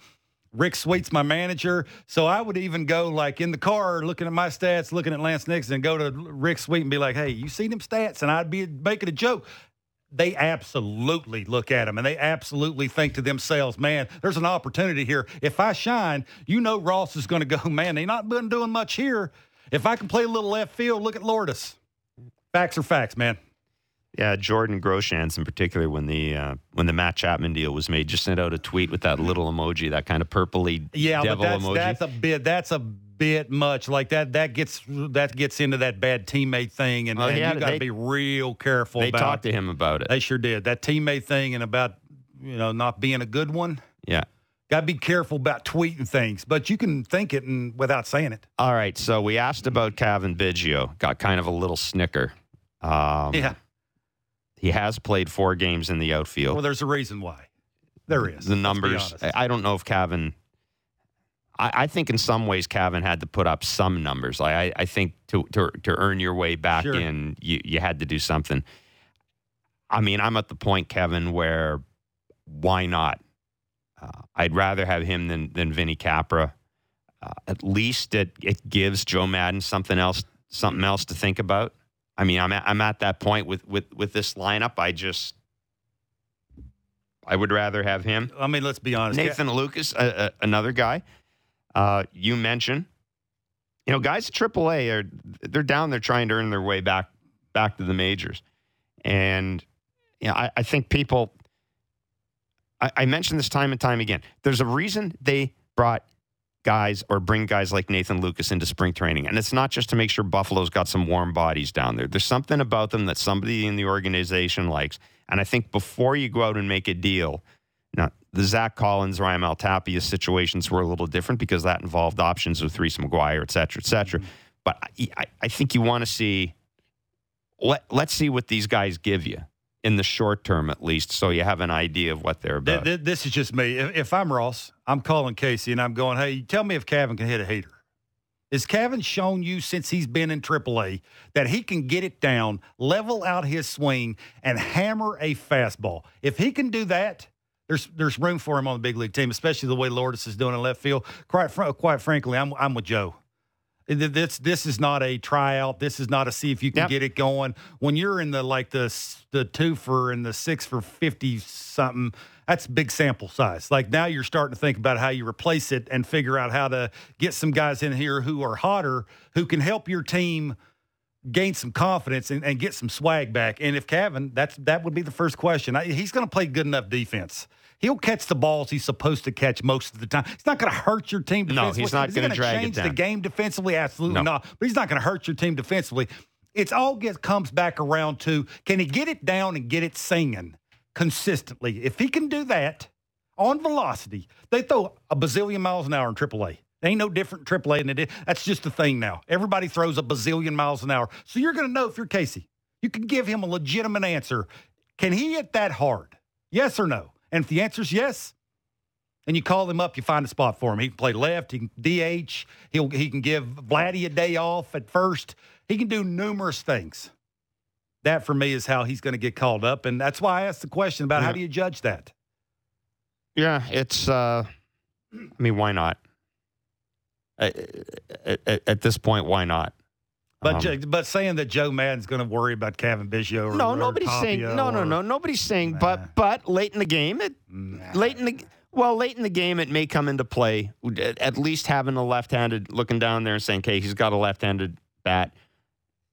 Rick Sweet's my manager. So I would even go like in the car looking at my stats, looking at Lance Nixon, and go to Rick Sweet and be like, hey, you seen them stats? And I'd be making a joke. They absolutely look at them and they absolutely think to themselves, man, there's an opportunity here. If I shine, you know Ross is going to go, man, they not been doing much here. If I can play a little left field, look at Lourdes. Facts are facts, man. Yeah, Jordan Groshans in particular, when the uh, when the Matt Chapman deal was made, just sent out a tweet with that little emoji, that kind of purpley Yeah, devil but that's emoji. that's a bit that's a bit much. Like that that gets that gets into that bad teammate thing, and, Well, and yeah, you got to be real careful. they about, talked to him about it. They sure did that teammate thing, and about you know not being a good one. yeah. Got to be careful about tweeting things, but you can think it and without saying it. All right. So we asked about Cavan Biggio. Got kind of a little snicker. Um, yeah. He has played four games in the outfield. Well, there's a reason why. There is the numbers. I don't know if Cavan. I, I think in some ways Cavan had to put up some numbers. Like I, I think to, to to earn your way back Sure. in, you you had to do something. I mean, I'm at the point, Kevin, where why not? Uh, I'd rather have him than than Vinny Capra. Uh, at least it it gives Joe Maddon something else something else to think about. I mean, I'm at, I'm at that point with with with this lineup. I just I would rather have him. I mean, let's be honest. Nathan Lukes, uh, uh, another guy. Uh, you mentioned, you know, guys at AAA are they're down there trying to earn their way back back to the majors, and you know, I, I think people. I, I mentioned this time and time again. There's a reason they brought guys or bring guys like Nathan Lukes into spring training, and it's not just to make sure Buffalo's got some warm bodies down there. There's something about them that somebody in the organization likes, and I think before you go out and make a deal. Now, the Zach Collins, Raimel Tapia situations were a little different because that involved options with Reese McGuire, et cetera, et cetera. Mm-hmm. But I, I, I think you want to see, let, let's see what these guys give you in the short term, at least, so you have an idea of what they're Th- about. th- this is just me. If, if I'm Ross, I'm calling Casey and I'm going, hey, tell me if Kevin can hit a heater. Has Kevin shown you since he's been in AAA that he can get it down, level out his swing, and hammer a fastball? If he can do that, there's there's room for him on the big league team, especially the way Lourdes is doing in left field. Quite quite frankly, I'm I'm with Joe. Th- This this is not a tryout. This is not a see if you can Yep. get it going. When you're in the like the the two for and the six for fifty something, that's big sample size. Like now you're starting to think about how you replace it and figure out how to get some guys in here who are hotter who can help your team gain some confidence and, and get some swag back. And if Kevin, that's that would be the first question. I, he's going to play good enough defense. He'll catch the balls he's supposed to catch most of the time. He's not going to hurt your team No, he's not gonna gonna drag it change the game defensively. Absolutely No. not. But he's not going to hurt your team defensively. It's all gets comes back around to can he get it down and get it singing consistently? If he can do that on velocity, they throw a bazillion miles an hour in AAA. Ain't no different AAA than it is. That's just the thing now. Everybody throws a bazillion miles an hour. So you're going to know if you're Casey. You can give him a legitimate answer. Can he hit that hard? Yes or no? And if the answer is yes, and you call him up, you find a spot for him. He can play left, he can DH, he'll he can give Vladdy a day off at first. He can do numerous things. that for me is how he's going to get called up, and that's why I asked the question about how do you judge that? Yeah, it's. Uh, I mean, why not? At, at, at this point, why not? But Um, but saying that Joe Maddon's going to worry about Cavan Biggio or no, or nobody's saying. Tapia No, no, no, nobody's saying. Nah. But but late in the game, it Nah. late in the well, late in the game, it may come into play. At at least having a left-handed looking down there and saying, "Okay, he's got a left-handed bat."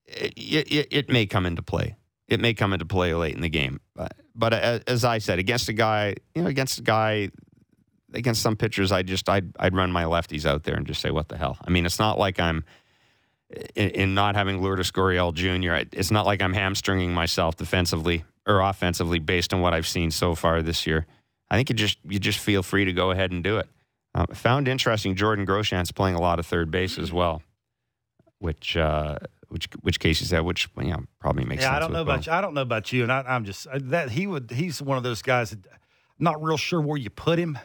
It, it, it may come into play. It may come into play late in the game. But, but as I said, against a guy, you know, against a guy, against some pitchers, I just I'd I'd run my lefties out there and just say, "What the hell?" I mean, it's not like I'm in, in not having Lourdes Gurriel Jr. It's not like I'm hamstringing myself defensively or offensively based on what I've seen so far this year. I think you just you just feel free to go ahead and do it. Um, found interesting Jordan Groshans playing a lot of third base as well, which uh, which which Casey said, which you know probably makes yeah, sense. I don't know about you. I don't know about you, and I, I'm just uh, that he would. He's one of those guys. That, not real sure where you put him,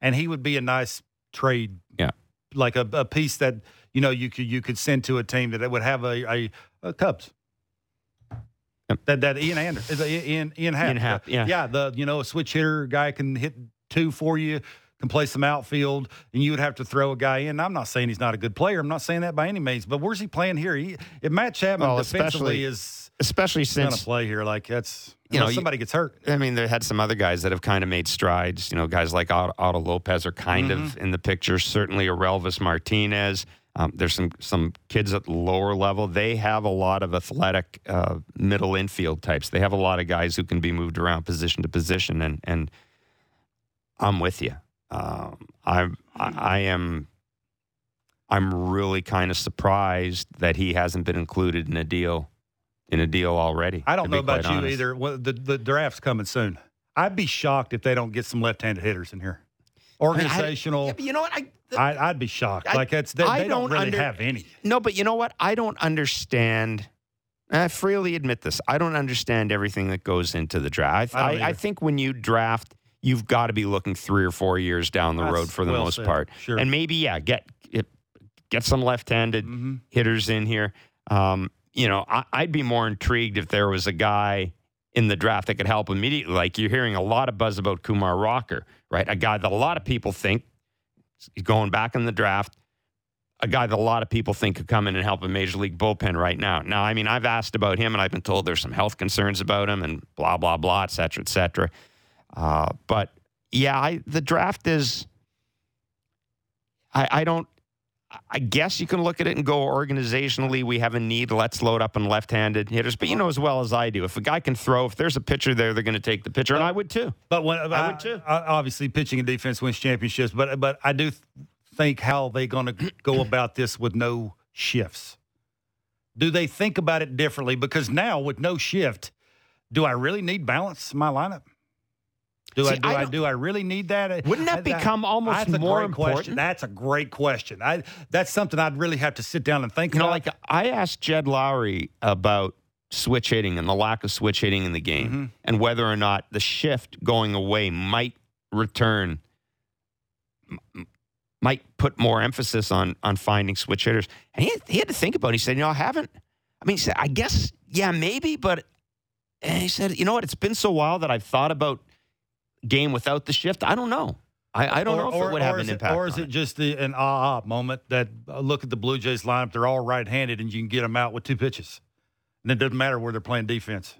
and he would be a nice trade. Yeah. like a, a piece that you know you could you could send to a team that would have a a, a Cubs. Yep. That that Ian Anderson, Ian Ian Happ. Ian Happ, yeah. yeah. The you know a switch hitter guy can hit two for you, can play some outfield, and you would have to throw a guy in. I'm not saying he's not a good player. I'm not saying that by any means. But where's he playing here? He, if Matt Chapman Well, defensively especially- is especially since play here, like that's You know somebody gets hurt. I mean, they had some other guys that have kind of made strides. You know, guys like Otto, Lopez are kind Mm-hmm. of in the picture. Certainly, Orelvis Martinez. Um, there's some some kids at the lower level. They have a lot of athletic uh, middle infield types. They have a lot of guys who can be moved around position to position. And and I'm with you. Um, I'm I, I am. I'm really kind of surprised that he hasn't been included in a deal in a deal already. I don't know about you honest. either. Well, the the draft's coming soon. I'd be shocked if they don't get some left-handed hitters in here. Organizational. Yeah, but you know what? I, I, I'd be shocked. I- like that's they, I they don't, don't really under- have any. no, but you know what? I don't understand. I freely admit this. I don't understand everything that goes into the draft. I I, I think when you draft, you've got to be looking three or four years down the That's road for the well most said. part. Sure. And maybe yeah, get get some left-handed Mhm. hitters in here. Um, you know, I, I'd be more intrigued if there was a guy in the draft that could help immediately. Like you're hearing a lot of buzz about Kumar Rocker, right? A guy that a lot of people think he's going back in the draft. A guy that a lot of people think could come in and help a major league bullpen right now. Now, I mean, I've asked about him, and I've been told there's some health concerns about him, and blah blah blah, et cetera, et cetera. Uh, but yeah, I, the draft is. I, I don't. I guess you can look at it and go organizationally, we have a need. Let's load up on left-handed hitters. But you know as well as I do, if a guy can throw, if there's a pitcher there, they're going to take the pitcher, and I would too. But when I would too. obviously, pitching and defense wins championships. But but I do think how they're going to go about this with no shifts. Do they think about it differently? Because now with no shift, do I really need balance in my lineup? Do I do I I, don't- I really need that? Wouldn't that become almost that's a more important? Question. That's a great question. I that's something I'd really have to sit down and think You know, about. like I asked Jed Lowrie about switch hitting and the lack of switch hitting in the game, Mm-hmm. and whether or not the shift going away might return, might put more emphasis on on finding switch hitters. And he had, he had to think about. it. He said, "You know, I haven't. I mean, he said, I guess, yeah, maybe, but." And he said, "You know what? It's been so while that I've thought about game without the shift. I don't know. I, I don't know if it would have an impact. or is on it just the, an ah ah moment that uh, look at the Blue Jays lineup? They're all right-handed, and you can get them out with two pitches, and it doesn't matter where they're playing defense.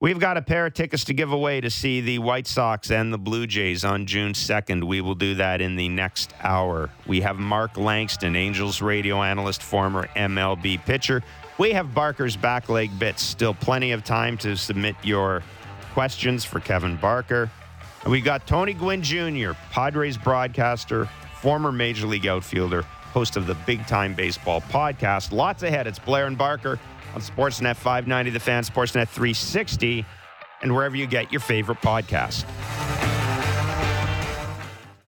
We've got a pair of tickets to give away to see the White Sox and the Blue Jays on June 2nd. We will do that in the next hour. We have Mark Langston, Angels radio analyst, former MLB pitcher. We have Barker's back leg bits. Still plenty of time to submit your questions for Kevin Barker. And we got Tony Gwynn Jr., Padres broadcaster, former Major League outfielder, host of the Big Time Baseball podcast. Lots ahead. It's Blair and Barker on Sportsnet 590, The Fan, Sportsnet 360, and wherever you get your favorite podcast.